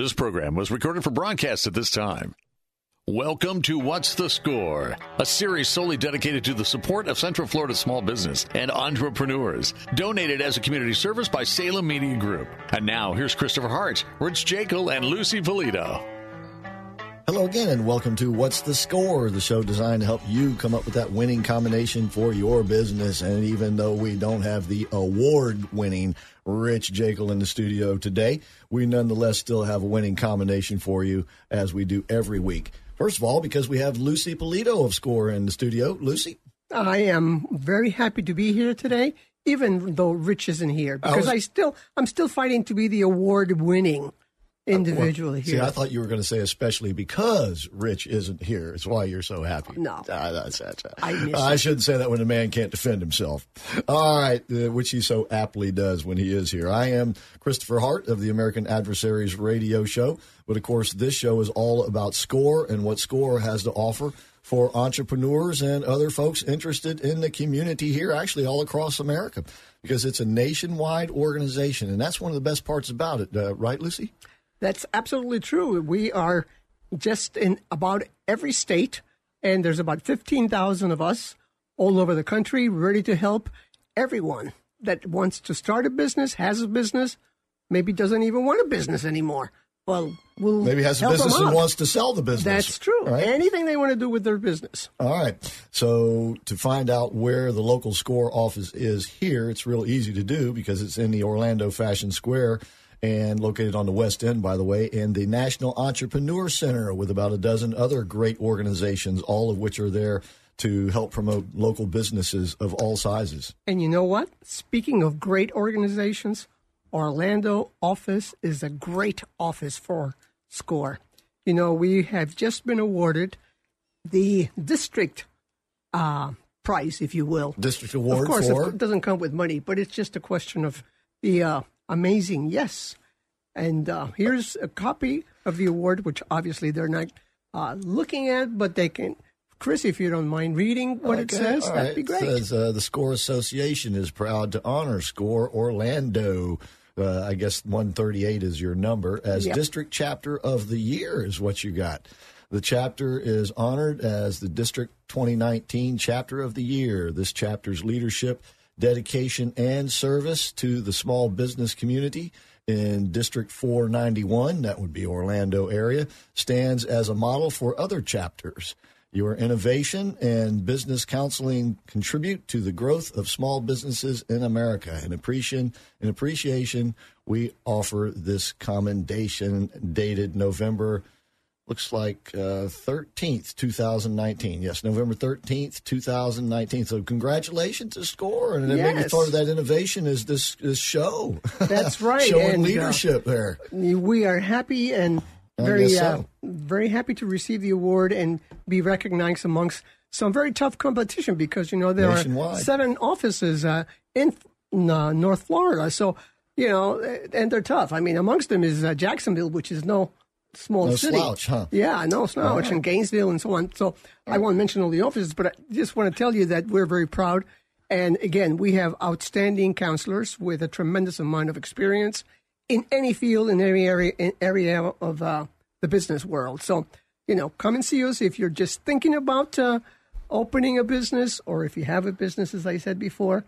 This program was recorded for broadcast at this time. Welcome to What's the Score, a series solely dedicated to the support of Central Florida small business and entrepreneurs. Donated as a community service by Salem Media Group. And now, here's Christopher Hart, Rich Jekyll, and Lucy Polito. Hello again, and welcome to What's the Score, the show designed to help you come up with that winning combination for your business. And even though we don't have the award winning Rich Jekyll in the studio today, we nonetheless still have a winning combination for you as we do every week. First of all, because we have Lucy Polito of Score in the studio. Lucy? I am very happy to be here today, even though Rich isn't here, because I, was, I still I'm still fighting to be the award winning individually here. See, I thought you were going to say especially because Rich isn't here. It's why you're so happy. No, ah, that's, that's, I, miss I shouldn't say that when a man can't defend himself. All right, uh, which he so aptly does when he is here. I am Christopher Hart of the American Adversaries Radio Show, but of course, this show is all about Score and what Score has to offer for entrepreneurs and other folks interested in the community here, actually all across America, because it's a nationwide organization, and that's one of the best parts about it, uh, right, Lucy? That's absolutely true. We are just in about every state, and there's about 15,000 of us all over the country ready to help everyone that wants to start a business, has a business, maybe doesn't even want a business anymore. Well, we'll maybe has a business and wants to sell the business. That's true. Right? Anything they want to do with their business. All right. So to find out where the local score office is here, it's real easy to do because it's in the Orlando Fashion Square and located on the West End, by the way, in the National Entrepreneur Center with about a dozen other great organizations, all of which are there to help promote local businesses of all sizes. And you know what? Speaking of great organizations, Orlando office is a great office for SCORE. You know, we have just been awarded the district uh, prize, if you will. District award Of course, for? it doesn't come with money, but it's just a question of the uh, amazing yes. And uh, here's a copy of the award, which obviously they're not uh, looking at, but they can. Chris, if you don't mind reading what okay, it says, that'd right. be great. It says uh, the Score Association is proud to honor Score Orlando. Uh, I guess 138 is your number as Yep. district chapter of the year is what you got. The chapter is honored as the district 2019 chapter of the year. This chapter's leadership, dedication, and service to the small business community in District 491, that would be Orlando area, stands as a model for other chapters. Your innovation and business counseling contribute to the growth of small businesses in America. In appreciation, in appreciation, we offer this commendation dated November looks like uh, 13th, 2019. Yes, November 13th, 2019. So congratulations to SCORE. And then maybe Yes. part of that innovation is this, this show. That's right. Showing And, uh, leadership there. We are happy and very, so. uh, very happy to receive the award and be recognized amongst some very tough competition because you know there Nationwide. are seven offices uh, in uh, North Florida. So you know, and they're tough. I mean, amongst them is uh, Jacksonville, which is no small No city. slouch, huh? Yeah, no slouch, and Gainesville and so on. So I won't mention all the offices, but I just want to tell you that we're very proud. And again, we have outstanding counselors with a tremendous amount of experience in any field, in any area, in area of uh, the business world. So, you know, come and see us if you're just thinking about uh, opening a business, or if you have a business, as I said before.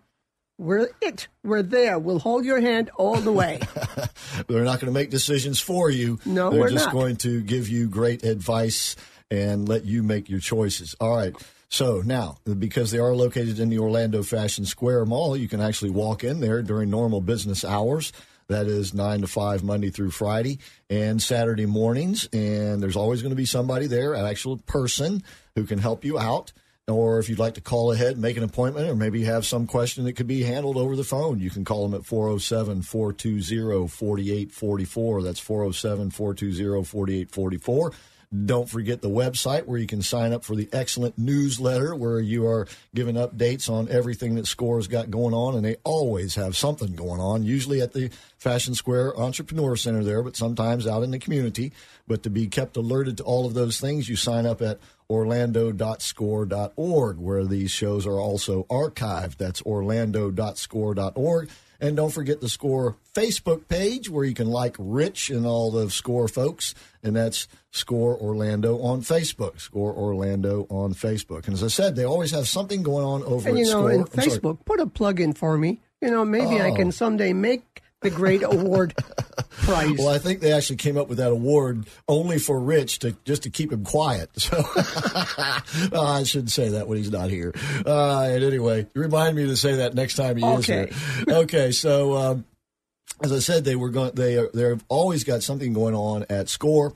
We're it. We're there. We'll hold your hand all the way. They're not going to make decisions for you. No, They're we're just not. going to give you great advice and let you make your choices. All right. So now, because they are located in the Orlando Fashion Square Mall, you can actually walk in there during normal business hours. That is 9 to 5 Monday through Friday and Saturday mornings. And there's always going to be somebody there, an actual person who can help you out. Or if you'd like to call ahead and make an appointment, or maybe you have some question that could be handled over the phone, you can call them at 407 420 4844. That's 407 420 4844. Don't forget the website where you can sign up for the excellent newsletter where you are given updates on everything that Score's got going on. And they always have something going on, usually at the Fashion Square Entrepreneur Center there, but sometimes out in the community. But to be kept alerted to all of those things, you sign up at orlando.score.org, where these shows are also archived. That's orlando.score.org. And don't forget the Score Facebook page where you can like Rich and all the Score folks. And that's Score Orlando on Facebook. Score Orlando on Facebook. And as I said, they always have something going on over And at you know, Score. sorry. Facebook, put a plug in for me. You know, maybe I Oh. can someday make the great award prize. Well, I think they actually came up with that award only for Rich to just to keep him quiet. So Oh, I shouldn't say that when he's not here. Uh, and anyway, remind me to say that next time he Okay. is here. Okay, so um, as I said, they were going. They are, they've always got something going on at Score,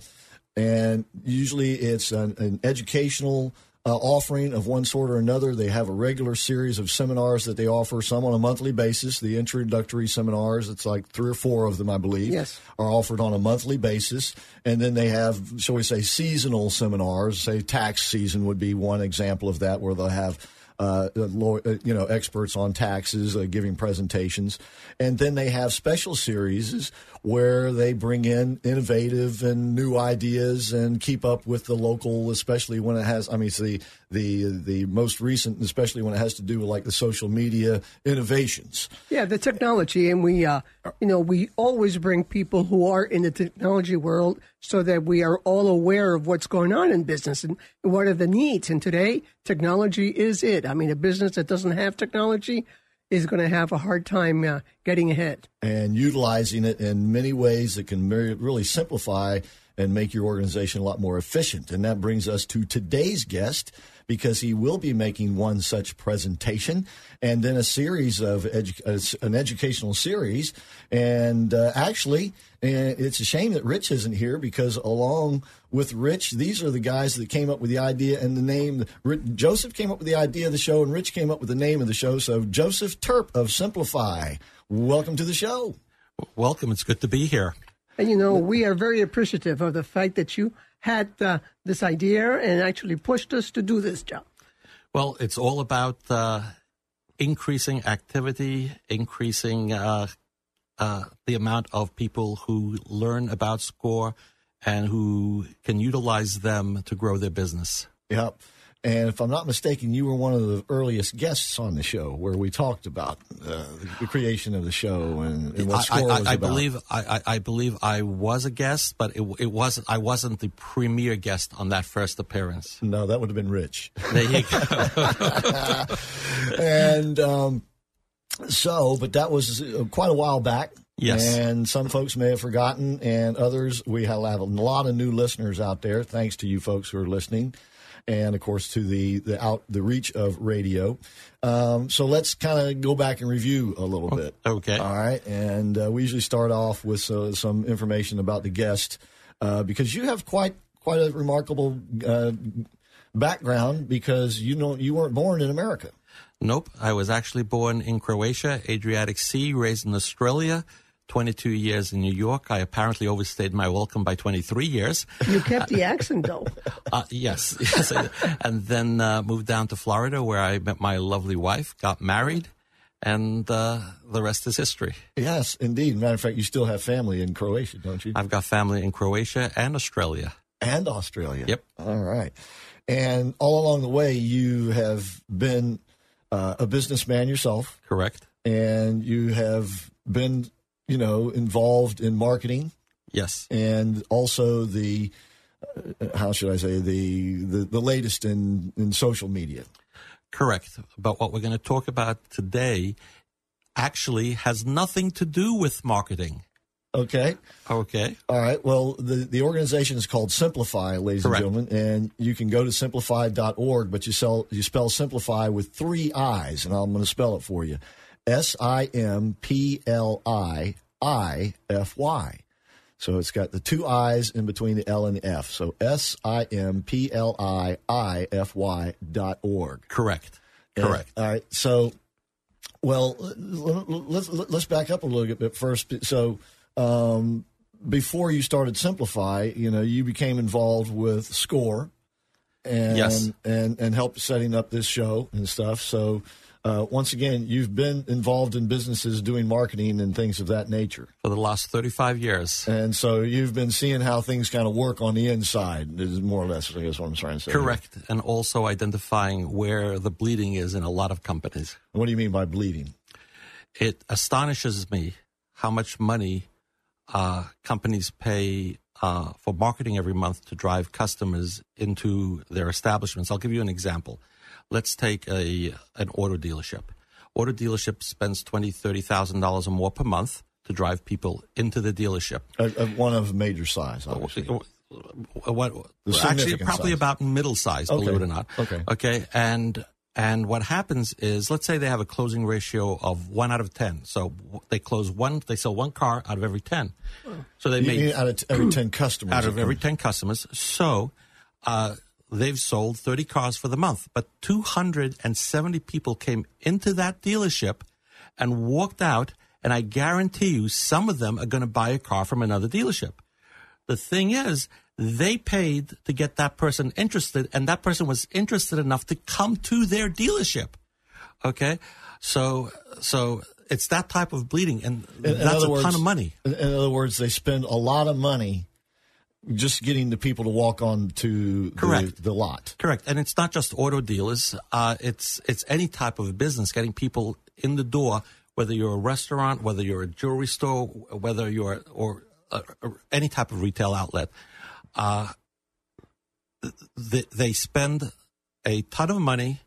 and usually it's an, an educational. Uh, offering of one sort or another. They have a regular series of seminars that they offer, some on a monthly basis. The introductory seminars, it's like three or four of them, I believe, Yes. are offered on a monthly basis. And then they have, shall we say, seasonal seminars. Say tax season would be one example of that, where they'll have uh, law- uh, you know, experts on taxes uh, giving presentations, and then they have special series where they bring in innovative and new ideas and keep up with the local, especially when it has. I mean, the the the most recent, especially when it has to do with like the social media innovations. Yeah, the technology, and we, uh, you know, we always bring people who are in the technology world so that we are all aware of what's going on in business and what are the needs. And today, technology is it. I mean, a business that doesn't have technology is going to have a hard time uh, getting ahead. and utilizing it in many ways that can really simplify and make your organization a lot more efficient. And that brings us to today's guest because he will be making one such presentation and then a series of edu- uh, an educational series. And uh, actually, uh, it's a shame that Rich isn't here because along with Rich, these are the guys that came up with the idea and the name. Joseph came up with the idea of the show, and Rich came up with the name of the show. So Joseph Turp of Simplify, welcome to the show. Welcome. It's good to be here. And, you know, we are very appreciative of the fact that you had uh, this idea and actually pushed us to do this job. Well, it's all about uh, increasing activity, increasing uh, uh, the amount of people who learn about SCORE and who can utilize them to grow their business. Yep. And if I'm not mistaken, you were one of the earliest guests on the show where we talked about uh, the creation of the show and, and what I, score I, was I about. believe I, I I believe I was a guest, but it, it wasn't. I wasn't the premier guest on that first appearance. No, that would have been Rich. There you go. and um, so, but that was uh, quite a while back. Yes. And some folks may have forgotten, and others, we have a lot of new listeners out there. Thanks to you folks who are listening. And of course, to the the out the reach of radio. Um, so let's kind of go back and review a little bit. okay. All right, and uh, we usually start off with uh, some information about the guest uh, because you have quite quite a remarkable uh, background because you know you weren't born in America. Nope. I was actually born in Croatia, Adriatic Sea, raised in Australia, 22 years in New York. I apparently overstayed my welcome by 23 years. You kept the accent, though. Uh, yes. yes. And then uh, moved down to Florida where I met my lovely wife, got married, and uh, the rest is history. Yes, indeed. Matter of fact, you still have family in Croatia, don't you? I've got family in Croatia and Australia. and Australia. Yep. All right. And all along the way, you have been uh, a businessman yourself, Correct? and you have been, you know, involved in marketing Yes. and also the uh, how should I say the the, the latest in in social media. Correct. But what we're going to talk about today actually has nothing to do with marketing. Okay. Okay. All right. Well, the, the organization is called Simplify, ladies Correct. and gentlemen, and you can go to simplify.org, but you sell you spell Simplify with three I's, and I'm going to spell it for you: S I M P L I I F Y. So it's got the two I's in between the L and the F. So S I M P L I I F Y dot org. Correct. And- Correct. all right. So, well, let's let's back up a little bit first. So, um, before you started Simplify, you know, you became involved with Score, and Yes. and and helped setting up this show and stuff. So. Uh, once again, you've been involved in businesses doing marketing and things of that nature. For the last 35 years. And so you've been seeing how things kind of work on the inside, is more or less, I guess, what I'm trying to say. Correct. And also identifying where the bleeding is in a lot of companies. What do you mean by bleeding? It astonishes me how much money uh, companies pay uh, for marketing every month to drive customers into their establishments. I'll give you an example. Let's take a an auto dealership. Auto dealership spends twenty, thirty thousand dollars or more per month to drive people into the dealership. Uh, uh, one of major size, obviously. What, The actually, probably size. about middle size, Okay. believe it or not. Okay. Okay. And and what happens is, let's say they have a closing ratio of one out of ten. So they close one, they sell one car out of every ten. So they You made mean out of t- every 10 customers. out of every 10 customers. So uh, they've sold 30 cars for the month, but 270 people came into that dealership and walked out. And I guarantee you, some of them are going to buy a car from another dealership. The thing is, they paid to get that person interested, and that person was interested enough to come to their dealership. Okay, so so it's that type of bleeding, and In- that's a words- ton of money. In other words, they spend a lot of money just getting the people to walk on to Correct. the lot. Correct, and it's not just auto dealers. Uh, it's it's any type of a business getting people in the door. Whether you're a restaurant, whether you're a jewelry store, whether you're or uh, or any type of retail outlet, uh, they, they spend a ton of money.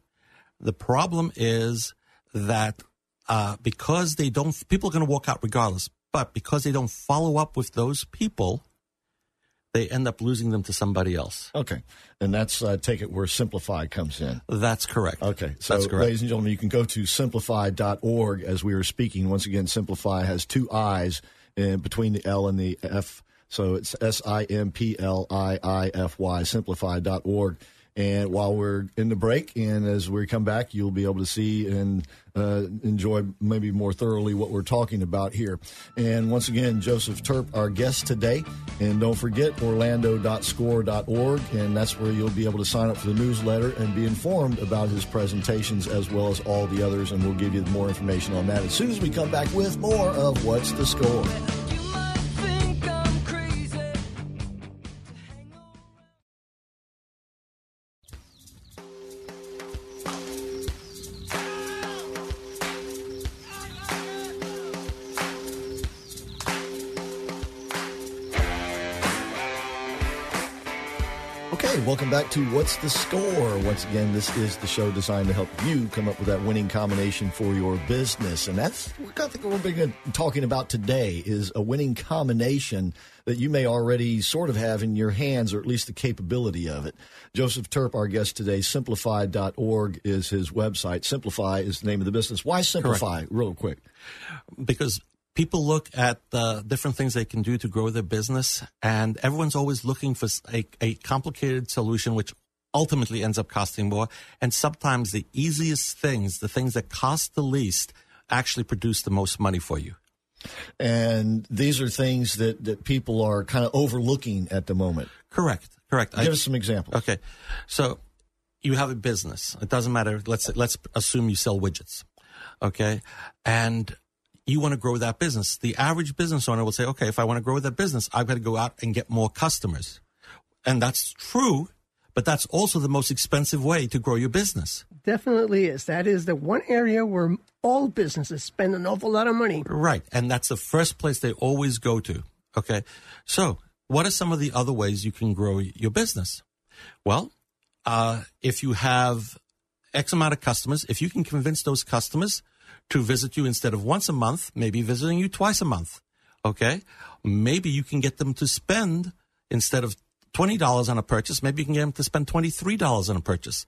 The problem is that uh, because they don't, people are going to walk out regardless. But because they don't follow up with those people, they end up losing them to somebody else. Okay. And that's, uh, take it where Simplify comes in. That's correct. Okay. So, That's correct. ladies and gentlemen, you can go to simplify.org as we were speaking. Once again, Simplify has two I's in between the L and the F. So it's S I M P L I I F Y, simplify.org. And while we're in the break and as we come back, you'll be able to see and uh, enjoy maybe more thoroughly what we're talking about here. And once again, Joseph Turp, our guest today. And don't forget orlando.score.org. And that's where you'll be able to sign up for the newsletter and be informed about his presentations as well as all the others. And we'll give you more information on that as soon as we come back with more of What's the Score. To What's the Score? Once again, this is the show designed to help you come up with that winning combination for your business. And that's what I think we're talking about today is a winning combination that you may already sort of have in your hands, or at least the capability of it. Joseph Turp, our guest today, simplify.org is his website. Simplify is the name of the business. Why simplify? Real quick. because people look at uh, different things they can do to grow their business, and everyone's always looking for a, a complicated solution, which ultimately ends up costing more. And sometimes the easiest things, the things that cost the least, actually produce the most money for you. And these are things that, that people are kind of overlooking at the moment. Correct. Correct. Give I- us some examples. Okay, so you have a business. It doesn't matter. Let's let's assume you sell widgets. Okay, and you want to grow that business. The average business owner will say, "Okay, if I want to grow that business, I've got to go out and get more customers," and that's true. But that's also the most expensive way to grow your business. Definitely is. That is the one area where all businesses spend an awful lot of money. Right. And that's the first place they always go to. Okay. So, what are some of the other ways you can grow your business? Well, uh, if you have X amount of customers, if you can convince those customers to visit you instead of once a month, maybe visiting you twice a month. Okay. Maybe you can get them to spend instead of $20 on a purchase, maybe you can get them to spend $23 on a purchase.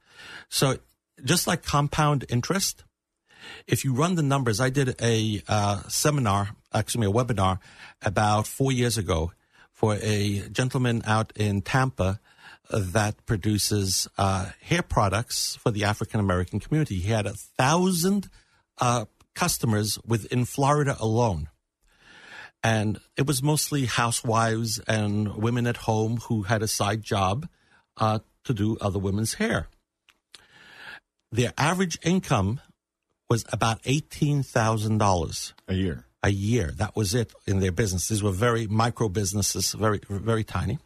So just like compound interest, if you run the numbers, I did a uh, seminar, actually a webinar about four years ago for a gentleman out in Tampa that produces uh, hair products for the African American community. He had a thousand uh, customers within Florida alone. And it was mostly housewives and women at home who had a side job uh, to do other women's hair. Their average income was about $18,000 A year. a year. That was it in their business. These were very micro businesses, very, very tiny.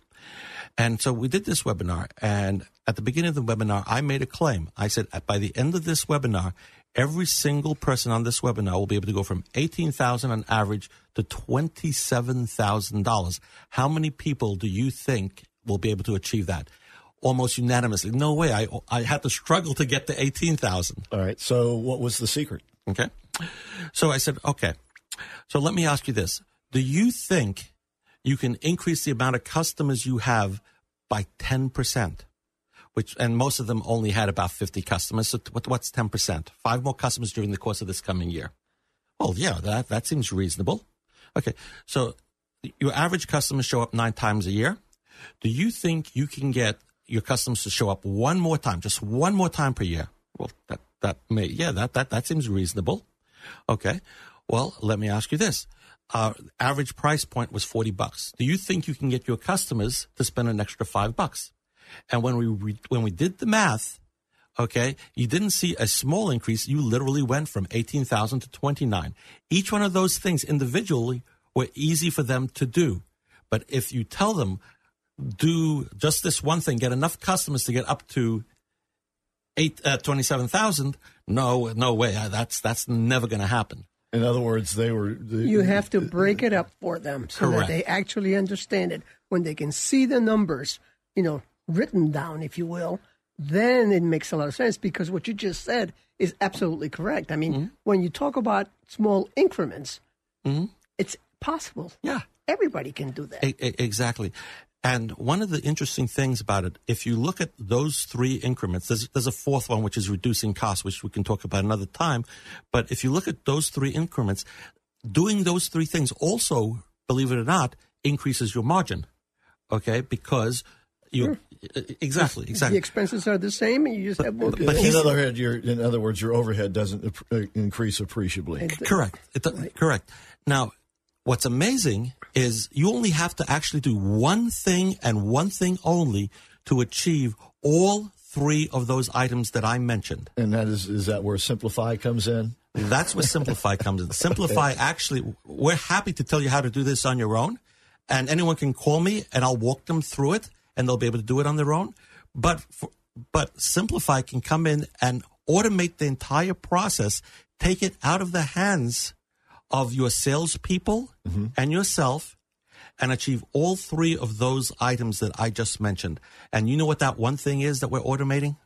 And so we did this webinar. And at the beginning of the webinar, I made a claim. I said, by the end of this webinar, every single person on this webinar will be able to go from 18000 on average to $27,000. How many people do you think will be able to achieve that? Almost unanimously. No way. I, I had to struggle to get to 18,000. All right. So, what was the secret? Okay. So I said, okay. So let me ask you this. Do you think you can increase the amount of customers you have by 10%? Which, and most of them only had about 50 customers. So what, what's 10%? Five more customers during the course of this coming year. Well, yeah, that, that seems reasonable. Okay. So your average customers show up nine times a year. Do you think you can get your customers to show up one more time, just one more time per year? Well, that, that may, yeah, that, that, that seems reasonable. Okay. Well, let me ask you this. Our average price point was 40 bucks. Do you think you can get your customers to spend an extra five bucks? And when we, re- when we did the math, okay, you didn't see a small increase. You literally went from 18,000 to 29. Each one of those things individually were easy for them to do. But if you tell them, do just this one thing, get enough customers to get up to eight, uh, 27,000, no, no way. Uh, That's, that's never going to happen. In other words, they were. The, You have to break it up for them so Correct. that they actually understand it. When they can see the numbers, you know, written down, if you will, then it makes a lot of sense because what you just said is absolutely correct. I mean, Mm-hmm. when you talk about small increments, it's possible. Yeah. Everybody can do that. E- e- exactly. And one of the interesting things about it, if you look at those three increments, there's, there's a fourth one, which is reducing costs, which we can talk about another time. But if you look at those three increments, doing those three things also, believe it or not, increases your margin. Okay. Because you, exactly, Exactly. The expenses are the same, and you just have more but people. in other hand, your in other words, your overhead doesn't ap- uh, increase appreciably. Correct. It, do- Correct. Now, what's amazing is you only have to actually do one thing and one thing only to achieve all three of those items that I mentioned. And that is is that where Simplify comes in? That's where Simplify comes in. Simplify actually, we're happy to tell you how to do this on your own. And anyone can call me and I'll walk them through it and they'll be able to do it on their own. But, for, but Simplify can come in and automate the entire process, take it out of the hands of your salespeople mm-hmm. and yourself and achieve all three of those items that I just mentioned. And you know what that one thing is that we're automating?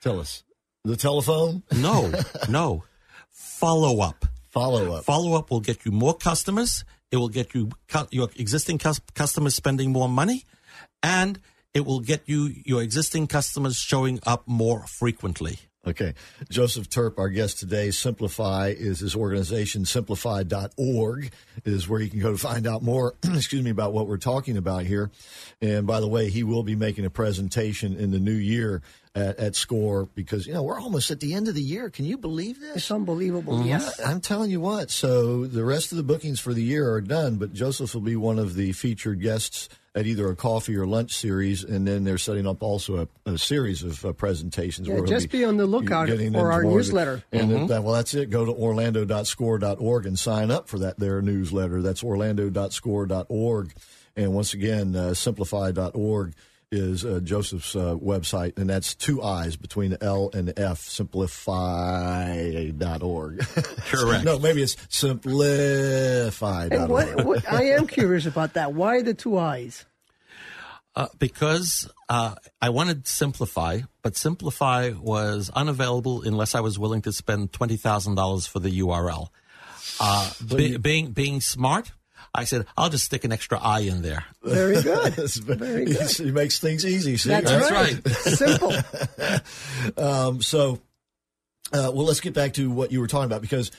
Tell us the telephone No, no. Follow up. follow up. Follow up will get you more customers. It will get you your existing cus- customers spending more money, and it will get you your existing customers showing up more frequently. Okay. Joseph Turp, our guest today. Simplify is his organization. Simplify.org is where you can go to find out more, excuse me, about what we're talking about here. And by the way, he will be making a presentation in the new year at, at SCORE because, you know, we're almost at the end of the year. Can you believe this? It's unbelievable. Mm-hmm. Yes. I'm telling you what. So the rest of the bookings for the year are done, but Joseph will be one of the featured guests at either a coffee or lunch series, and then they're setting up also a, a series of uh, presentations. Yeah, where just be on the lookout for into our more of it. newsletter. And that, well, that's it. Go to orlando.score.org and sign up for that there newsletter. That's orlando.score.org. And once again, uh, simplify.org is uh, Joseph's uh, website, and that's two I's between the L and the F, simplify.org. Correct. no, maybe it's simplify.org. And what, what I am curious about that. Why the two eyes? Uh, because uh, I wanted Simplify, but Simplify was unavailable unless I was willing to spend twenty thousand dollars for the URL. Uh, be, being being smart, I said I'll just stick an extra I in there. Very good. That's Very good. he makes things easy. See? That's, That's right. right. Simple. Um, so, uh, well, let's get back to what you were talking about because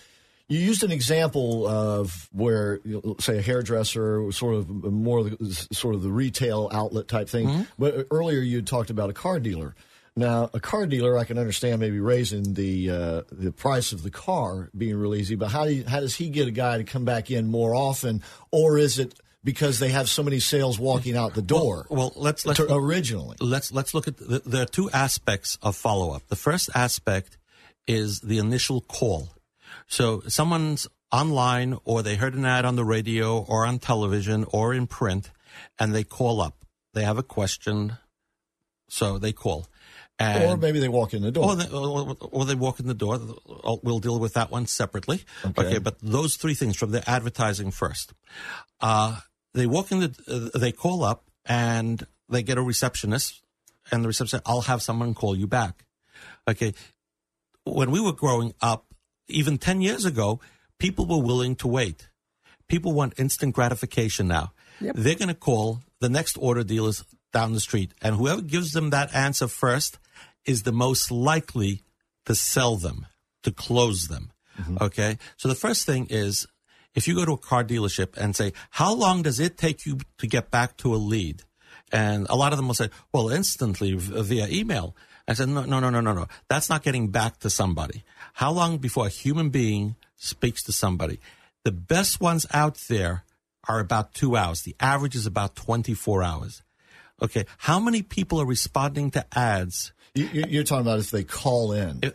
You used an example of where, you know, say, a hairdresser, sort of more of the, sort of the retail outlet type thing. Mm-hmm. But earlier you talked about a car dealer. Now, a car dealer, I can understand maybe raising the uh, the price of the car being real easy, but how do you, how does he get a guy to come back in more often, or is it because they have so many sales walking out the door? Well, let's let's to- originally. let's let's look at the, there are two aspects of follow up. The first aspect is the initial call. So someone's online or they heard an ad on the radio or on television or in print and they call up. They have a question, so they call. And or maybe they walk in the door. or they, or, or they walk in the door. We'll deal with that one separately. Okay. Okay, but those three things from the advertising first. Uh, they walk in the, uh, they call up and they get a receptionist, and the receptionist, I'll have someone call you back. Okay. When we were growing up, even 10 years ago, people were willing to wait. People want instant gratification now. They're going to call the next order dealers down the street, and whoever gives them that answer first is the most likely to sell them, to close them. Mm-hmm. Okay. So the first thing is if you go to a car dealership and say, How long does it take you to get back to a lead? And a lot of them will say, Well, instantly via email. I said, No, no, no, no, no, no. That's not getting back to somebody. How long before a human being speaks to somebody? The best ones out there are about two hours. The average is about 24 hours. Okay. How many people are responding to ads You- You're talking about if they call in. if,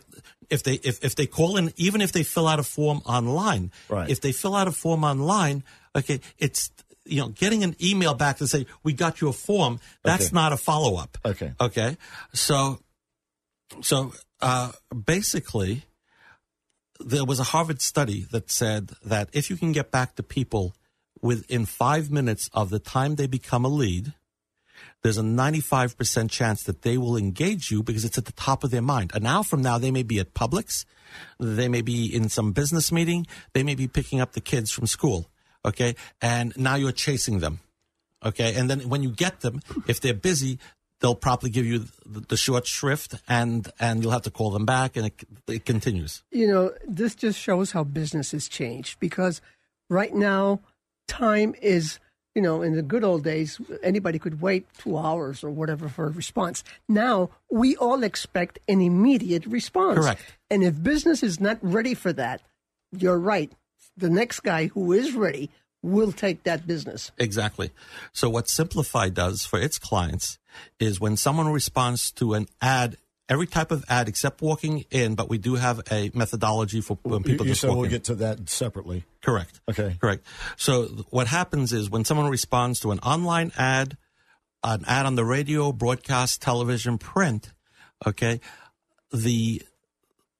if they if, if they call in, even if they fill out a form online, Right. if they fill out a form online, okay, it's you know getting an email back to say we got you a form. That's Okay. not a follow up. Okay. Okay. So so uh, basically, there was a Harvard study that said that if you can get back to people within five minutes of the time they become a lead, there's a 95% chance that they will engage you because it's at the top of their mind. An hour from now, they may be at Publix, they may be in some business meeting, they may be picking up the kids from school. Okay. And now you're chasing them. Okay. And then when you get them, if they're busy, they'll probably give you the, short shrift and, and you'll have to call them back and it, it continues. you know, this just shows how business has changed because right now, time is, you know, in the good old days, anybody could wait two hours or whatever for a response. Now, we all expect an immediate response. Correct. And if business is not ready for that, you're right. The next guy who is ready will take that business. Exactly. So what Simplify does for its clients is when someone responds to an ad, every type of ad except walking in, but we do have a methodology for when people you just said we'll get to that separately. Correct. Okay. Correct. So what happens is when someone responds to an online ad, an ad on the radio, broadcast, television, print, okay, the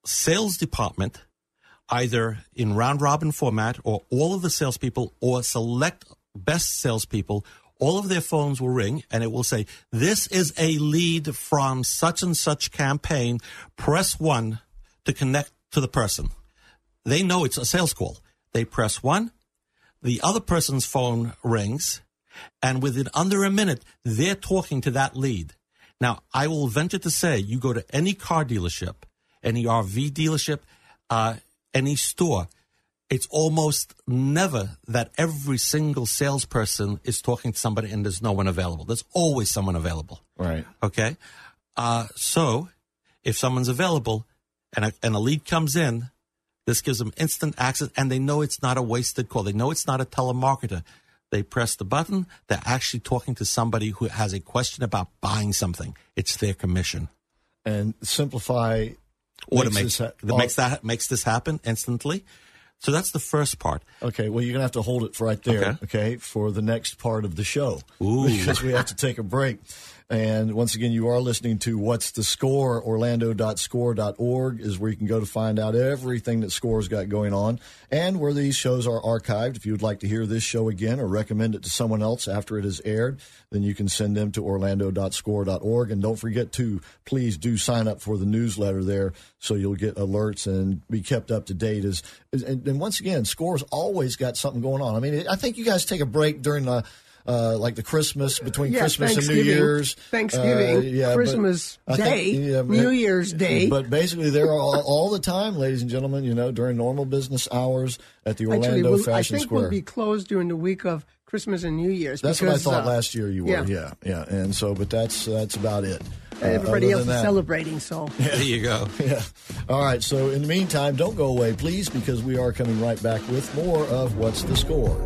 sales department, either in round robin format or all of the salespeople or select best salespeople, all of their phones will ring and it will say, This is a lead from such and such campaign. Press one to connect to the person. They know it's a sales call. They press one, the other person's phone rings, and within under a minute, they're talking to that lead. Now, I will venture to say you go to any car dealership, any RV dealership, uh, any store, it's almost never that every single salesperson is talking to somebody and there's no one available. There's always someone available. Right. Okay. Uh, so if someone's available and a, and a lead comes in, this gives them instant access and they know it's not a wasted call. They know it's not a telemarketer. They press the button. They're actually talking to somebody who has a question about buying something. It's their commission. And simplify Automate that makes that makes this happen instantly. So that's the first part. Okay, well, you're going to have to hold it right there, okay. Okay. for the next part of the show. Ooh. Because we have to take a break. And once again, you are listening to What's the Score? Orlando.score.org is where you can go to find out everything that Score's got going on and where these shows are archived. If you would like to hear this show again or recommend it to someone else after it has aired, then you can send them to orlando.score.org. And don't forget to please do sign up for the newsletter there so you'll get alerts and be kept up to date. As, and, and once again, Score's always got something going on. I mean, I think you guys take a break during the uh, like the Christmas between Yeah, Christmas and New Years, Thanksgiving, uh, yeah, Christmas I think- Day, yeah, New Year's Day. But basically, they're all, all the time, ladies and gentlemen. You know, during normal business hours at the Orlando Actually, we'll, I think Square. we'll be closed during the week of Christmas and New Year's. That's because, what I thought uh, last year you were. yeah. Yeah, yeah. And so, but that's that's about it. Uh, Everybody other else is that- celebrating, so There you go. Yeah. All right. So in the meantime, don't go away, please, because we are coming right back with more of What's the Score.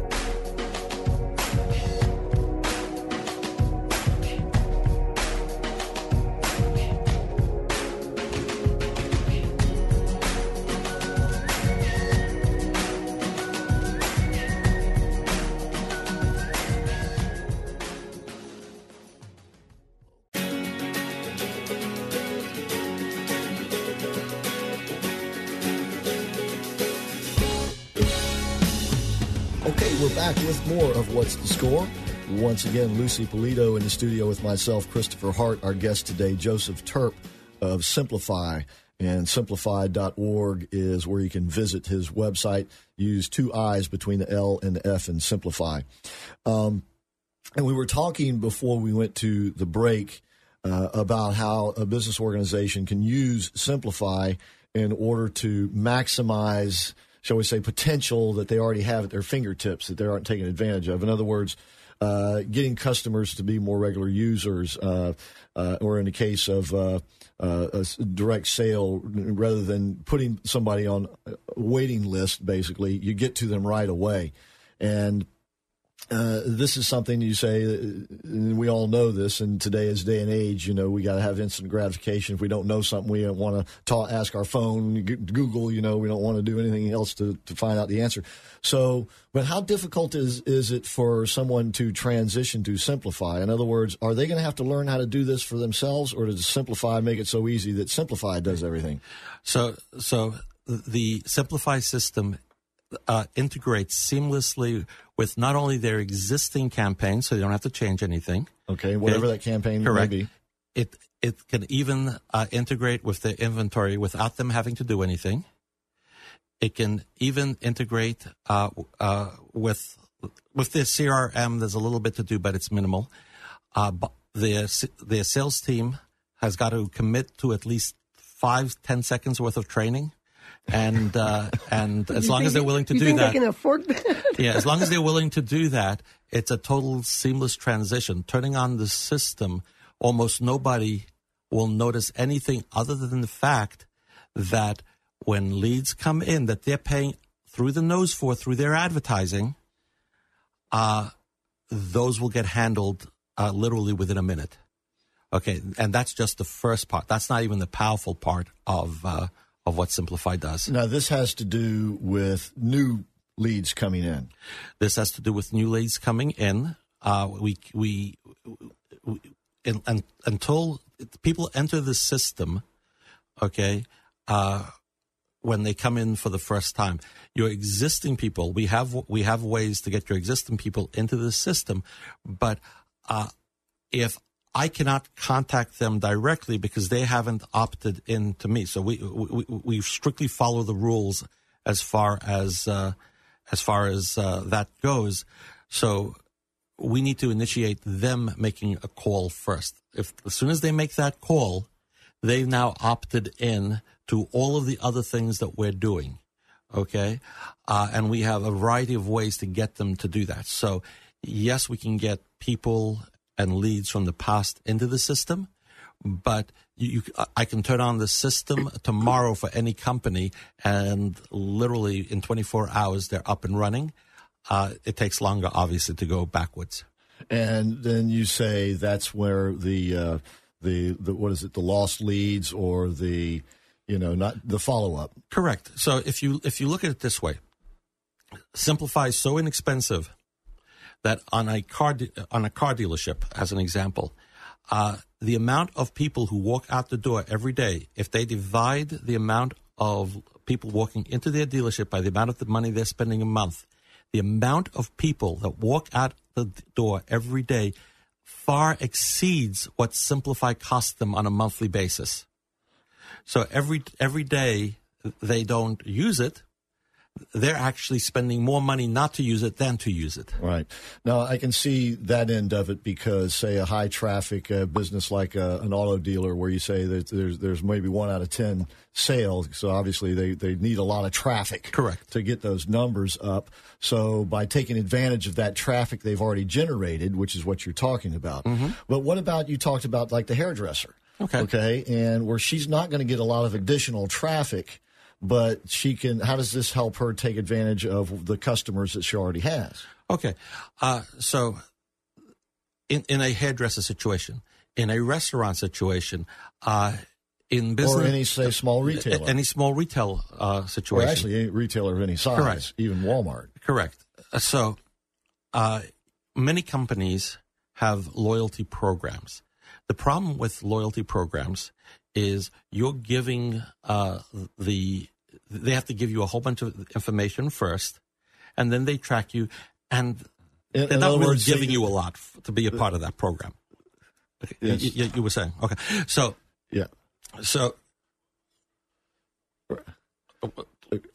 We're back with more of What's the Score. Once again, Lucy Polito in the studio with myself, Christopher Hart, our guest today, Joseph Terp of Simplify. And simplify.org is where you can visit his website. Use two I's between the L and the F and Simplify. Um, and we were talking before we went to the break uh, about how a business organization can use Simplify in order to maximize, shall we say, potential that they already have at their fingertips that they aren't taking advantage of. In other words, uh, getting customers to be more regular users, uh, uh, or in the case of uh, uh, a direct sale, rather than putting somebody on a waiting list, basically, you get to them right away. And uh, this is something you say, and we all know this in today's day and age. You know, we got to have instant gratification. If we don't know something, we don't want to ask our phone, Google. You know, we don't want to do anything else to, to find out the answer. So, but how difficult is is it for someone to transition to Simplify? In other words, are they going to have to learn how to do this for themselves, or to Simplify make it so easy that Simplify does everything? So, so the Simplify system uh, integrates seamlessly with not only their existing campaign, so they don't have to change anything. Okay, whatever that campaign Correct. may be. It it can even uh, integrate with the inventory without them having to do anything. It can even integrate uh, uh, with with the CRM. There's a little bit to do, but it's minimal. Uh, bu- the the sales team has got to commit to at least five ten seconds worth of training, and uh, and as You long as they're willing to do that, they can afford that? yeah, as long as they're willing to do that, it's a total seamless transition. Turning on the system, almost nobody will notice anything other than the fact that when leads come in that they're paying through the nose for through their advertising, uh, those will get handled uh, literally within a minute. Okay, and that's just the first part. That's not even the powerful part of uh, of what Simplify does. Now, this has to do with new leads coming in. This has to do with new leads coming in. Uh, we we, we in, until people enter the system, okay, uh, when they come in for the first time, your existing people, we have we have ways to get your existing people into the system, but uh, if I cannot contact them directly because they haven't opted in to me, so we we, we strictly follow the rules as far as uh, as far as uh, that goes. So we need to initiate them making a call first. If as soon as they make that call, they've now opted in to all of the other things that we're doing. Okay, uh, and we have a variety of ways to get them to do that. So yes, we can get people and leads from the past into the system, but you, I can turn on the system tomorrow for any company, and literally in 24 hours they're up and running. Uh, it takes longer, obviously, to go backwards. and then you say that's where the uh, the the what is it the lost leads or the you know not the follow up Correct. So if you if you look at it this way, Simplify is so inexpensive that on a car on a car dealership, as an example, uh, the amount of people who walk out the door every day, if they divide the amount of people walking into their dealership by the amount of the money they're spending a month, the amount of people that walk out the door every day far exceeds what Simplify costs them on a monthly basis. So every every day they don't use it, they're actually spending more money not to use it than to use it. Right. Now, I can see that end of it because, say, a high traffic uh, business like uh, an auto dealer, where you say that there's there's maybe one out of ten sales, so obviously they, they need a lot of traffic, Correct. to get those numbers up. So by taking advantage of that traffic they've already generated, which is what you're talking about. But what about you talked about like the hairdresser? Okay. Okay, and where she's not going to get a lot of additional traffic. But she can. How does this help her take advantage of the customers that she already has? Okay. Uh, so, in, in a hairdresser situation, in a restaurant situation, uh, in business. or any say small retailer, Any small retail uh, or situation. actually any retailer of any size, Correct. even Walmart. Correct. Uh, So, uh, many companies have loyalty programs. The problem with loyalty programs is you're giving uh, the they have to give you a whole bunch of information first, and then they track you, and In- they're in not other really words, giving they- you a lot f- to be a part of that program. Okay, Yes. you, you- you were saying okay, so Yeah. so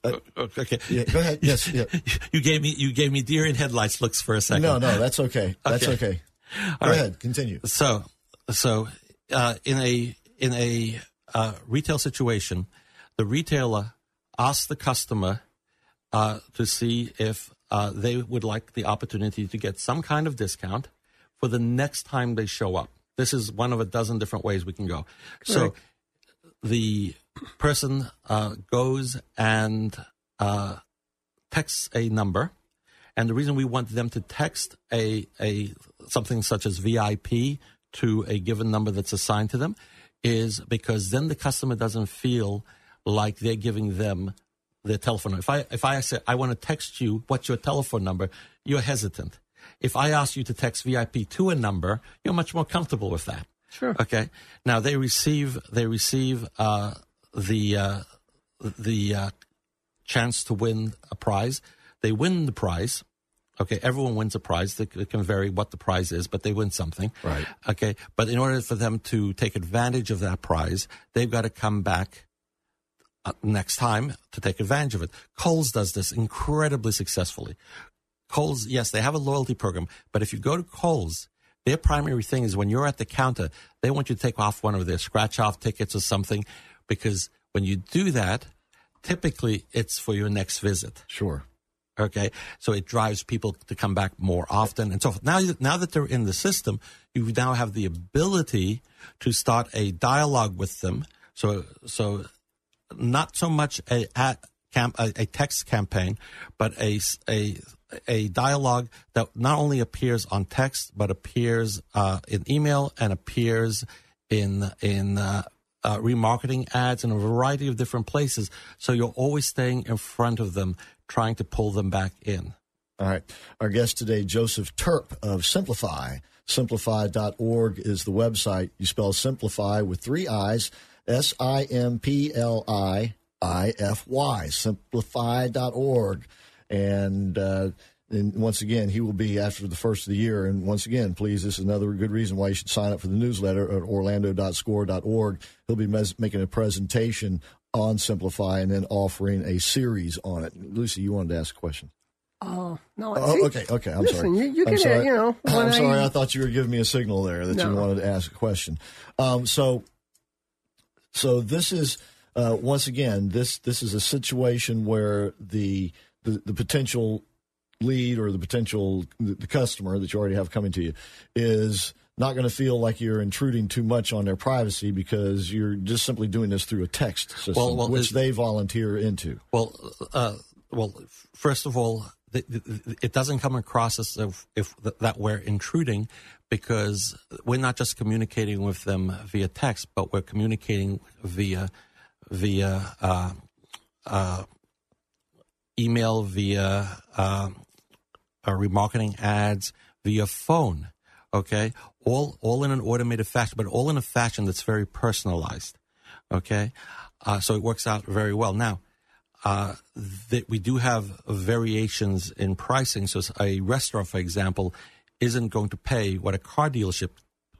Uh, okay. yeah. Go ahead. Yes. Yeah. You gave me you gave me deer in headlights looks for a second. No, no, that's okay. That's Okay. okay. All Go right. ahead. Continue. So, so uh, in a in a uh, retail situation, the retailer asks the customer uh, to see if uh, they would like the opportunity to get some kind of discount for the next time they show up. This is one of a dozen different ways we can go. So, the person uh, goes and uh, texts a number, and the reason we want them to text a a something such as VIP to a given number that's assigned to them is because then the customer doesn't feel like they're giving them their telephone number. If I if I say I want to text you what's your telephone number, you're hesitant. If I ask you to text VIP to a number, you're much more comfortable with that. Sure. Okay. Now they receive they receive uh, the uh, the uh, chance to win a prize. They win the prize. Okay, everyone wins a prize. It can vary what the prize is, but they win something. Right. Okay, but in order for them to take advantage of that prize, they've got to come back Uh, next time to take advantage of it. Kohl's does this incredibly successfully. Kohl's, yes, they have a loyalty program, but if you go to Kohl's, their primary thing is when you're at the counter, they want you to take off one of their scratch off tickets or something, because when you do that, typically it's for your next visit. Sure. Okay, so it drives people to come back more often and so forth. Now, now that they're in the system, you now have the ability to start a dialogue with them. So, so not so much a a, a text campaign, but a, a a dialogue that not only appears on text but appears uh, in email and appears in in uh, uh, remarketing ads in a variety of different places. So you're always staying in front of them, trying to pull them back in. All right. Our guest today, Joseph Turp of Simplify. Simplify.org is the website. You spell Simplify with three I's, S I M P L I I F Y, simplify.org. And, uh, and once again, he will be after the first of the year. And once again, please, this is another good reason why you should sign up for the newsletter at orlando.score.org. He'll be mes- making a presentation on Simplify and then offering a series on it. Lucy, you wanted to ask a question. Oh no! Oh, see, okay, okay. I'm listen, sorry. you, you I'm can, sorry. you know, I'm sorry. I, I thought you were giving me a signal there that you wanted to ask a question. Um, so, so this is uh, once again this this is a situation where the the, the potential lead or the potential the, the customer that you already have coming to you is not going to feel like you're intruding too much on their privacy because you're just simply doing this through a text system, Well, well, which they volunteer into. Well, uh, well, first of all, it doesn't come across as if, if that we're intruding because we're not just communicating with them via text, but we're communicating via via uh, uh, email, via uh, uh, remarketing ads, via phone. Okay, all all in an automated fashion, but all in a fashion that's very personalized. Okay, uh, so it works out very well. Now, uh, that we do have variations in pricing. So a restaurant, for example, isn't going to pay what a car dealership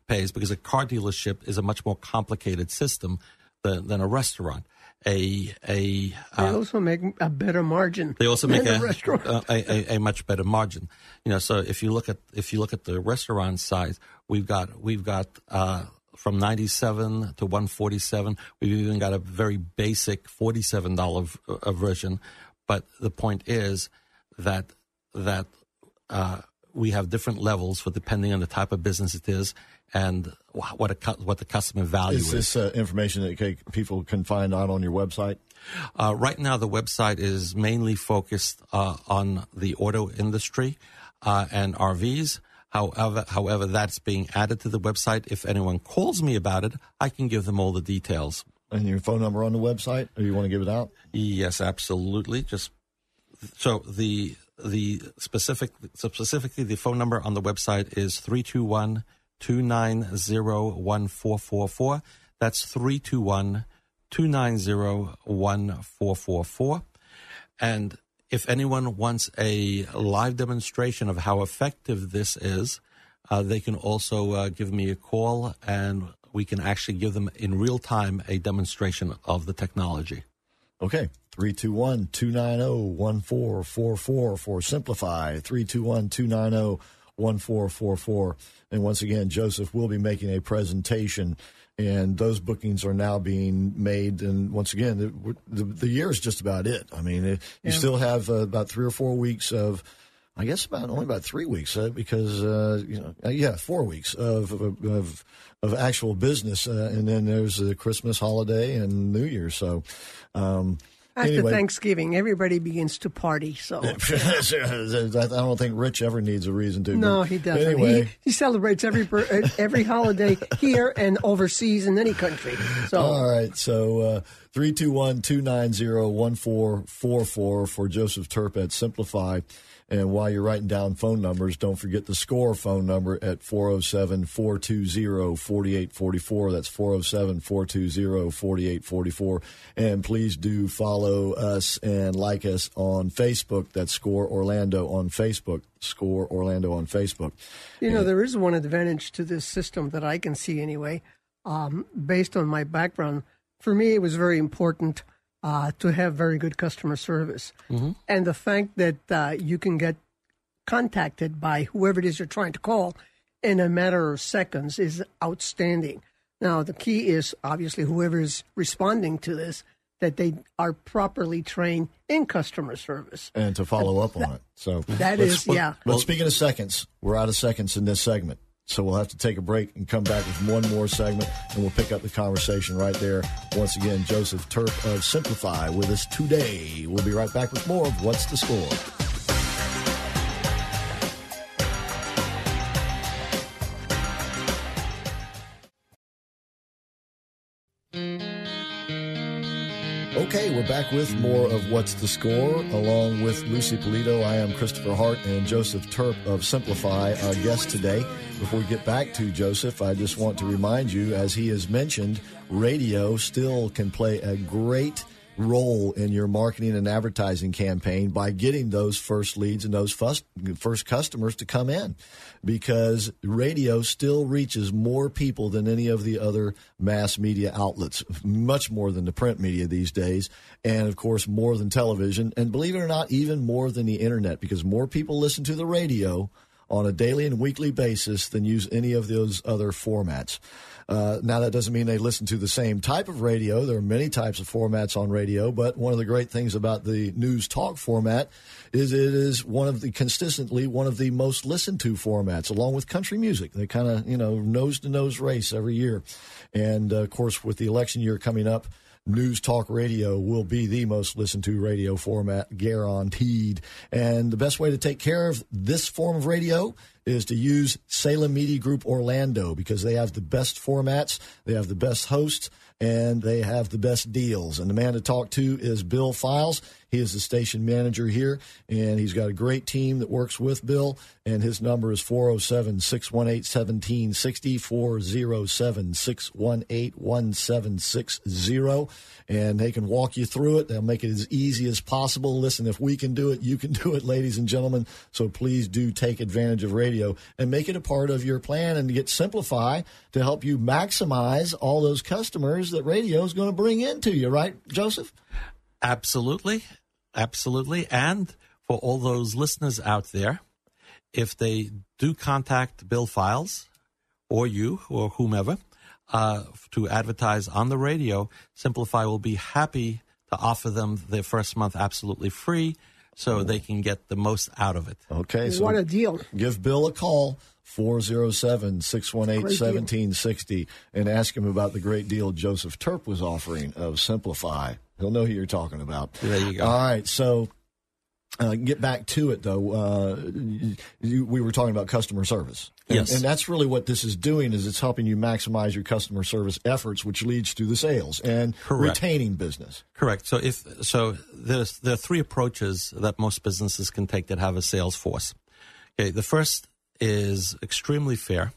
pays because a car dealership is a much more complicated system than, than a restaurant. a a They uh, also make a better margin. they also make a, restaurant. a, a a much better margin. You know, so if you look at if you look at the restaurant size, we've got we've got uh, from ninety seven to one forty seven. We've even got a very basic forty seven dollar uh, version. But the point is that that uh, we have different levels for depending on the type of business it is and what a what the customer value Is is. this uh, information that people can find out on your website? Uh, right now, the website is mainly focused uh, on the auto industry uh, and RVs. However, however, that's being added to the website. If anyone calls me about it, I can give them all the details. And your phone number on the website, or you want to give it out? Yes, absolutely. Just so the the specific specifically the phone number on the website is 321 290 1444. That's 321 290 1444. And if anyone wants a live demonstration of how effective this is, uh, they can also uh, give me a call and we can actually give them in real time a demonstration of the technology. Okay. 321 290 1444 for Simplify. 321 290 1444. And once again, Joseph will be making a presentation, and those bookings are now being made. And once again, the, the, the year is just about it. I mean, it, you still have uh, about three or four weeks of. I guess about only about three weeks uh, because uh, you know uh, yeah four weeks of of of, actual business uh, and then there's the Christmas holiday and New Year so um, After anyway. Thanksgiving, everybody begins to party. So I don't think Rich ever needs a reason to. no, he doesn't. Anyway, He, he celebrates every every holiday here and overseas in any country. So all right. So uh, three two one two nine zero one four four four for Joseph Turp at Simplify. And while you're writing down phone numbers, don't forget the score phone number at 407 420 4844. That's 407 420 4844. And please do follow us and like us on Facebook. That's Score Orlando on Facebook. Score Orlando on Facebook. You know, there is one advantage to this system that I can see anyway. Um, based on my background, for me, it was very important uh, to have very good customer service. And the fact that uh, you can get contacted by whoever it is you're trying to call in a matter of seconds is outstanding. Now, the key is obviously whoever is responding to this that they are properly trained in customer service. and to follow up on it. So That let's- is, yeah. But speaking of seconds, we're out of seconds in this segment. So we'll have to take a break and come back with one more segment, and we'll pick up the conversation right there. Once again, Joseph Turp of Simplify with us today. We'll be right back with more of What's the Score. Okay, we're back with more of What's the Score, along with Lucy Polito. I am Christopher Hart and Joseph Turp of Simplify, our guest today. Before we get back to Joseph, I just want to remind you, as he has mentioned, radio still can play a great role in your marketing and advertising campaign by getting those first leads and those first, first customers to come in. Because radio still reaches more people than any of the other mass media outlets, much more than the print media these days, and of course, more than television, and believe it or not, even more than the internet because more people listen to the radio on a daily and weekly basis than use any of those other formats. Uh, now, that doesn't mean they listen to the same type of radio. There are many types of formats on radio, but one of the great things about the news talk format is it is one of the consistently one of the most listened to formats, along with country music. They kind of you know nose to nose race every year, and uh, of course with the election year coming up. News Talk Radio will be the most listened to radio format, guaranteed. And the best way to take care of this form of radio is to use Salem Media Group Orlando because they have the best formats, they have the best hosts, and they have the best deals. And the man to talk to is Bill Files. He is the station manager here, and he's got a great team that works with Bill. And his number is 407 618 1760, 407 618 1760. And they can walk you through it. They'll make it as easy as possible. Listen, if we can do it, you can do it, ladies and gentlemen. So please do take advantage of radio and make it a part of your plan and get Simplify to help you maximize all those customers that radio is going to bring into you, right, Joseph? Absolutely. Absolutely. And for all those listeners out there, if they do contact Bill Files or you or whomever uh, to advertise on the radio, Simplify will be happy to offer them their first month absolutely free so they can get the most out of it. Okay, so what a deal. give Bill a call. 407 618 1760 and ask him about the great deal Joseph Turp was offering of Simplify. He'll know who you're talking about. There you go. All right, so uh, get back to it though. Uh, you, we were talking about customer service, and, Yes. and that's really what this is doing. Is it's helping you maximize your customer service efforts, which leads to the sales and Correct. retaining business. Correct. So if so, there's there are three approaches that most businesses can take that have a sales force. Okay, the first is extremely fair,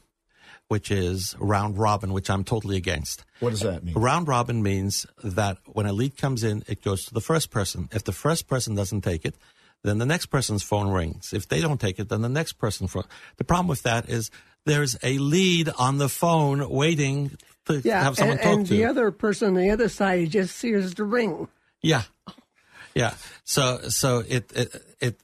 which is round robin, which I'm totally against. What does that mean? Round robin means that when a lead comes in, it goes to the first person. If the first person doesn't take it, then the next person's phone rings. If they don't take it, then the next person. phone. The problem with that is there's a lead on the phone waiting to Yeah, have someone and, talk and to. the other person on the other side just hears the ring. Yeah, yeah. So so it it it,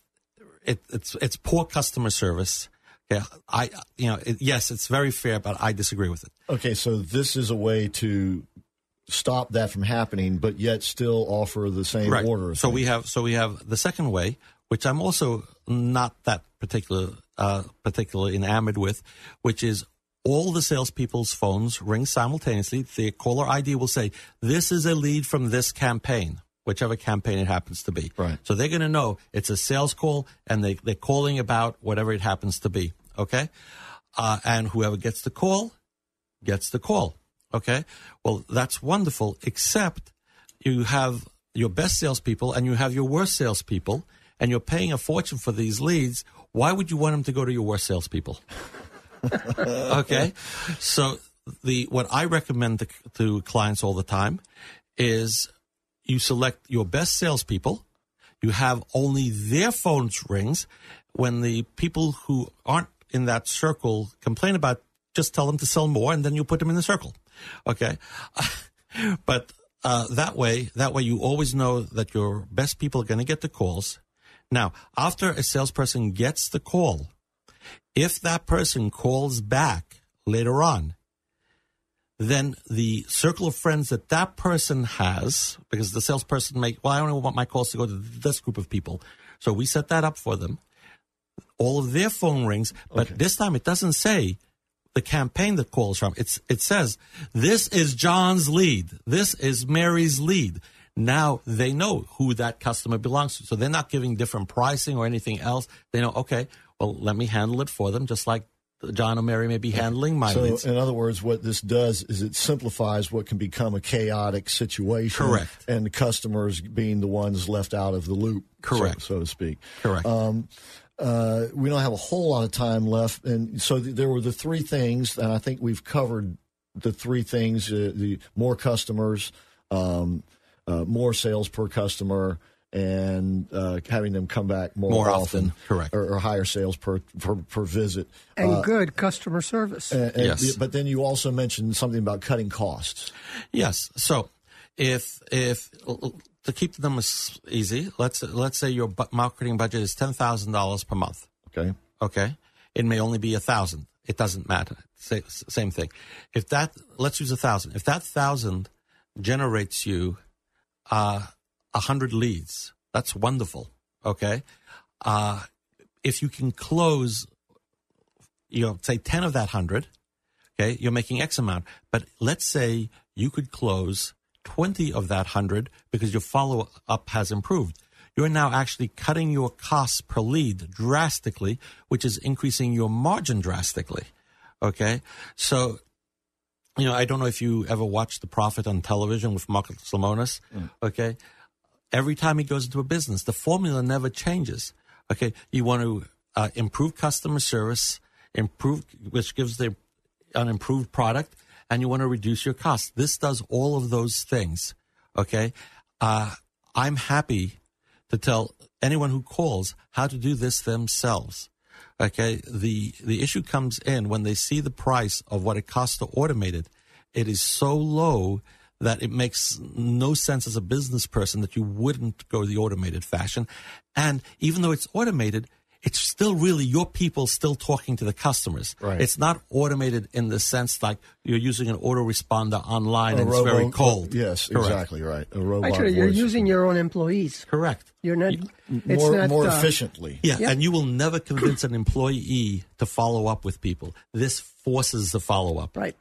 it it's it's poor customer service. Yeah, I you know it, yes, it's very fair, but I disagree with it. Okay, so this is a way to stop that from happening, but yet still offer the same right. order. of So we have so we have the second way, which I'm also not that particular uh, particularly enamored with, which is all the salespeople's phones ring simultaneously. The caller ID will say, "This is a lead from this campaign." Whichever campaign it happens to be. Right. So they're going to know it's a sales call and they, they're calling about whatever it happens to be. Okay. Uh, and whoever gets the call gets the call. Okay. Well, that's wonderful, except you have your best salespeople and you have your worst salespeople, and you're paying a fortune for these leads. Why would you want them to go to your worst salespeople? okay. So the what I recommend to, to clients all the time is you select your best salespeople. You have only their phones rings. When the people who aren't in that circle complain about, just tell them to sell more, and then you put them in the circle. Okay, but uh, that way, that way you always know that your best people are going to get the calls. Now, after a salesperson gets the call, if that person calls back later on, then the circle of friends that that person has, because the salesperson may, well, I only want my calls to go to this group of people. So we set that up for them. All of their phone rings, but this time it doesn't say the campaign that calls from. It's, it says, this is John's lead. This is Mary's lead. Now they know who that customer belongs to. So they're not giving different pricing or anything else. They know, okay, well, let me handle it for them, just like John or Mary may be handling my So, in other words, what this does is it simplifies what can become a chaotic situation. Correct. And the customers being the ones left out of the loop, so- Correct. so, to speak. Correct. Um, uh, we don't have a whole lot of time left, and so th- there were the three things, and I think we've covered the three things: uh, the more customers, um, uh, more sales per customer, and uh, having them come back more, More often, correct. or, or higher sales per per, per visit. And good customer service. And- and Yes. but then you also mentioned something about cutting costs. Yes. So if if to keep the numbers easy, let's let's say your marketing budget is ten thousand dollars per month. Okay. Okay, it may only be a thousand. It doesn't matter. Same thing. If that let's use a thousand. If that thousand generates you uh, a hundred leads, that's wonderful. Okay, uh, if you can close, you know, say ten of that hundred, okay, you're making X amount. But let's say you could close 20 of that 100 because your follow up has improved. You're now actually cutting your costs per lead drastically, which is increasing your margin drastically. Okay. So, you know, I don't know if you ever watched The Profit on television with Marcus Lemonis. Okay. Every time he goes into a business, the formula never changes. Okay. You want to uh, improve customer service, improve, which gives the an improved product and you want to reduce your costs. This does all of those things. Okay. Uh, I'm happy to tell anyone who calls how to do this themselves. Okay, the the issue comes in when they see the price of what it costs to automate it. It is so low that it makes no sense as a business person that you wouldn't go the automated fashion. And even though it's automated, it's still really your people still talking to the customers. Right. It's not automated in the sense like you're using an autoresponder online A and it's very cold. Yes, Correct. exactly right. A robot Actually, you're voice. using your own employees. Correct. You're not. It's more not more uh, efficiently. Yeah, Yeah. and you will never convince an employee to follow up with people. This forces the follow up. Right.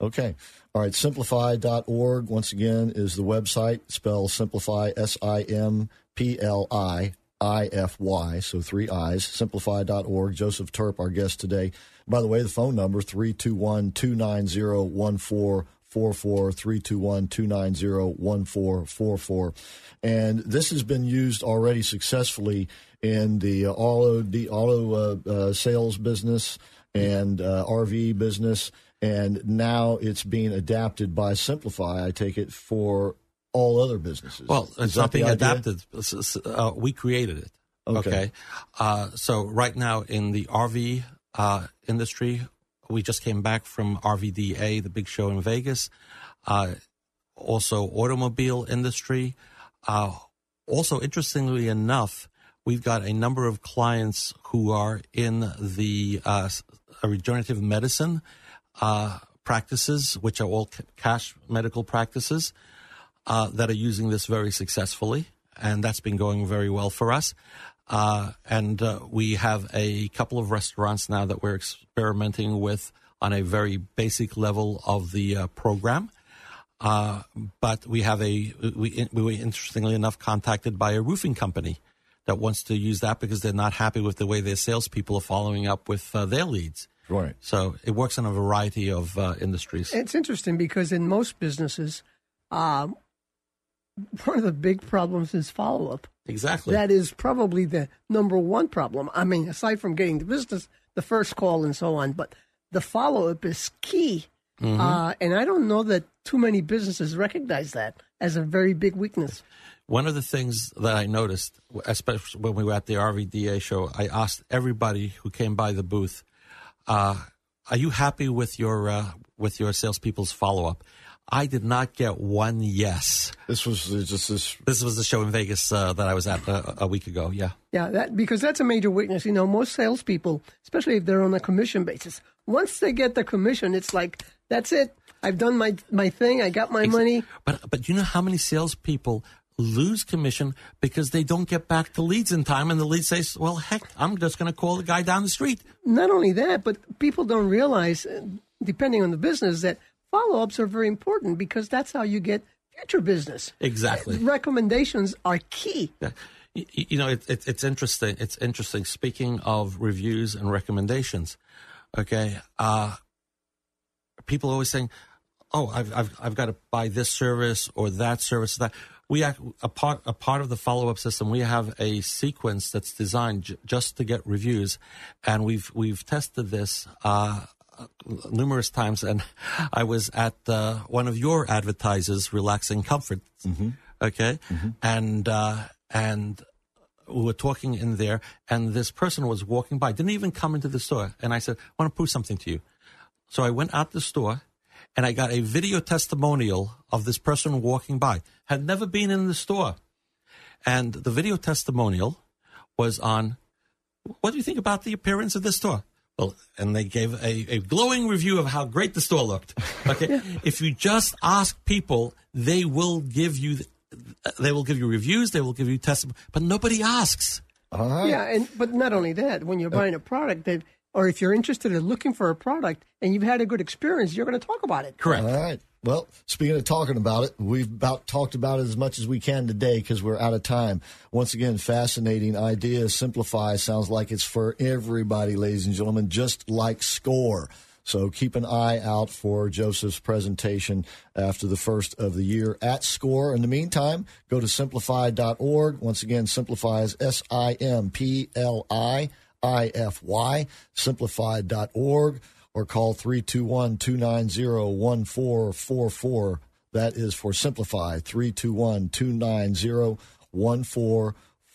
Okay. All right. Simplify.org, once again, is the website. Spell simplify, S I M P L I I F Y, so three I's. Simplify.org. Joseph Turp, our guest today. By the way, the phone number 321 290 1444. 321 290 1444. And this has been used already successfully in the uh, auto, the auto uh, uh, sales business and uh, RV business, and now it's being adapted by Simplify. I take it for all other businesses. Well, Is it's not being adapted. Uh, we created it. Okay. Uh, so right now in the RV uh, industry, we just came back from RVDA, the big show in Vegas. Uh, also, automobile industry. Uh, also, interestingly enough, we've got a number of clients who are in the uh, regenerative medicine uh, practices, which are all cash medical practices uh, that are using this very successfully, and that's been going very well for us. Uh, and uh, we have a couple of restaurants now that we're experimenting with on a very basic level of the uh, program. Uh, but we have a we, we were interestingly enough contacted by a roofing company that wants to use that because they're not happy with the way their salespeople are following up with uh, their leads. Right. So it works in a variety of uh, industries. It's interesting because in most businesses, um, one of the big problems is follow up. Exactly. That is probably the number one problem. I mean, aside from getting the business, the first call and so on, but the follow up is key. Mm-hmm. Uh, and I don't know that too many businesses recognize that as a very big weakness. One of the things that I noticed, especially when we were at the RVDA show, I asked everybody who came by the booth, uh, "Are you happy with your uh, with your salespeople's follow up?" I did not get one yes. This was just this. This was the show in Vegas uh, that I was at uh, a week ago. Yeah, Yeah, that because that's a major weakness. You know, most salespeople, especially if they're on a commission basis, once they get the commission, it's like that's it. I've done my my thing. I got my money. but but you know how many salespeople lose commission because they don't get back to leads in time, and the lead says, "Well, heck, I'm just going to call the guy down the street." Not only that, but people don't realize, uh, depending on the business, that follow ups are very important because that's how you get future business. Exactly. Recommendations are key. Yeah. You know, it, it, it's interesting. It's interesting. Speaking of reviews and recommendations, okay, uh, people always saying, "Oh, I've I've I've got to buy this service or that service." That we act, a part a part of the follow up system. We have a sequence that's designed j- just to get reviews, and we've we've tested this. Uh, numerous times and i was at uh, one of your advertisers relaxing comfort okay and uh, and we were talking in there, and this person was walking by, didn't even come into the store. And I said, I want to prove something to you. So I went out the store and I got a video testimonial of this person walking by, had never been in the store. And the video testimonial was on, what do you think about the appearance of this store? Well, and they gave a, a glowing review of how great the store looked. Okay. if you just ask people, they will give you, they will give you reviews, they will give you testimony, but nobody asks. All right. Yeah, and but not only that, when you're uh, buying a product that, or if you're interested in looking for a product and you've had a good experience, you're going to talk about it. Correct. All right. Well, speaking of talking about it, we've about talked about it as much as we can today because we're out of time. Once again, fascinating idea. Simplify sounds like it's for everybody, ladies and gentlemen, just like score. So keep an eye out for Joseph's presentation after the first of the year at SCORE. In the meantime, go to simplify.org. Once again, Simplify is S I M P L I I F Y, simplify.org, or call 321 290 1444. That is for Simplify, 321 290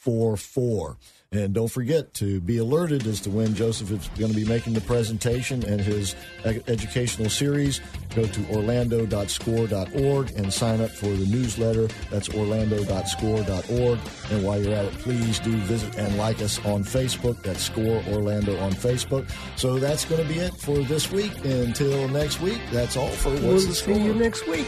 844. And don't forget to be alerted as to when Joseph is going to be making the presentation and his educational series. Go to orlando.score.org and sign up for the newsletter. That's orlando.score.org. And while you're at it, please do visit and like us on Facebook. That's Score Orlando on Facebook. So that's going to be it for this week. Until next week, that's all for What's We'll the see you next week.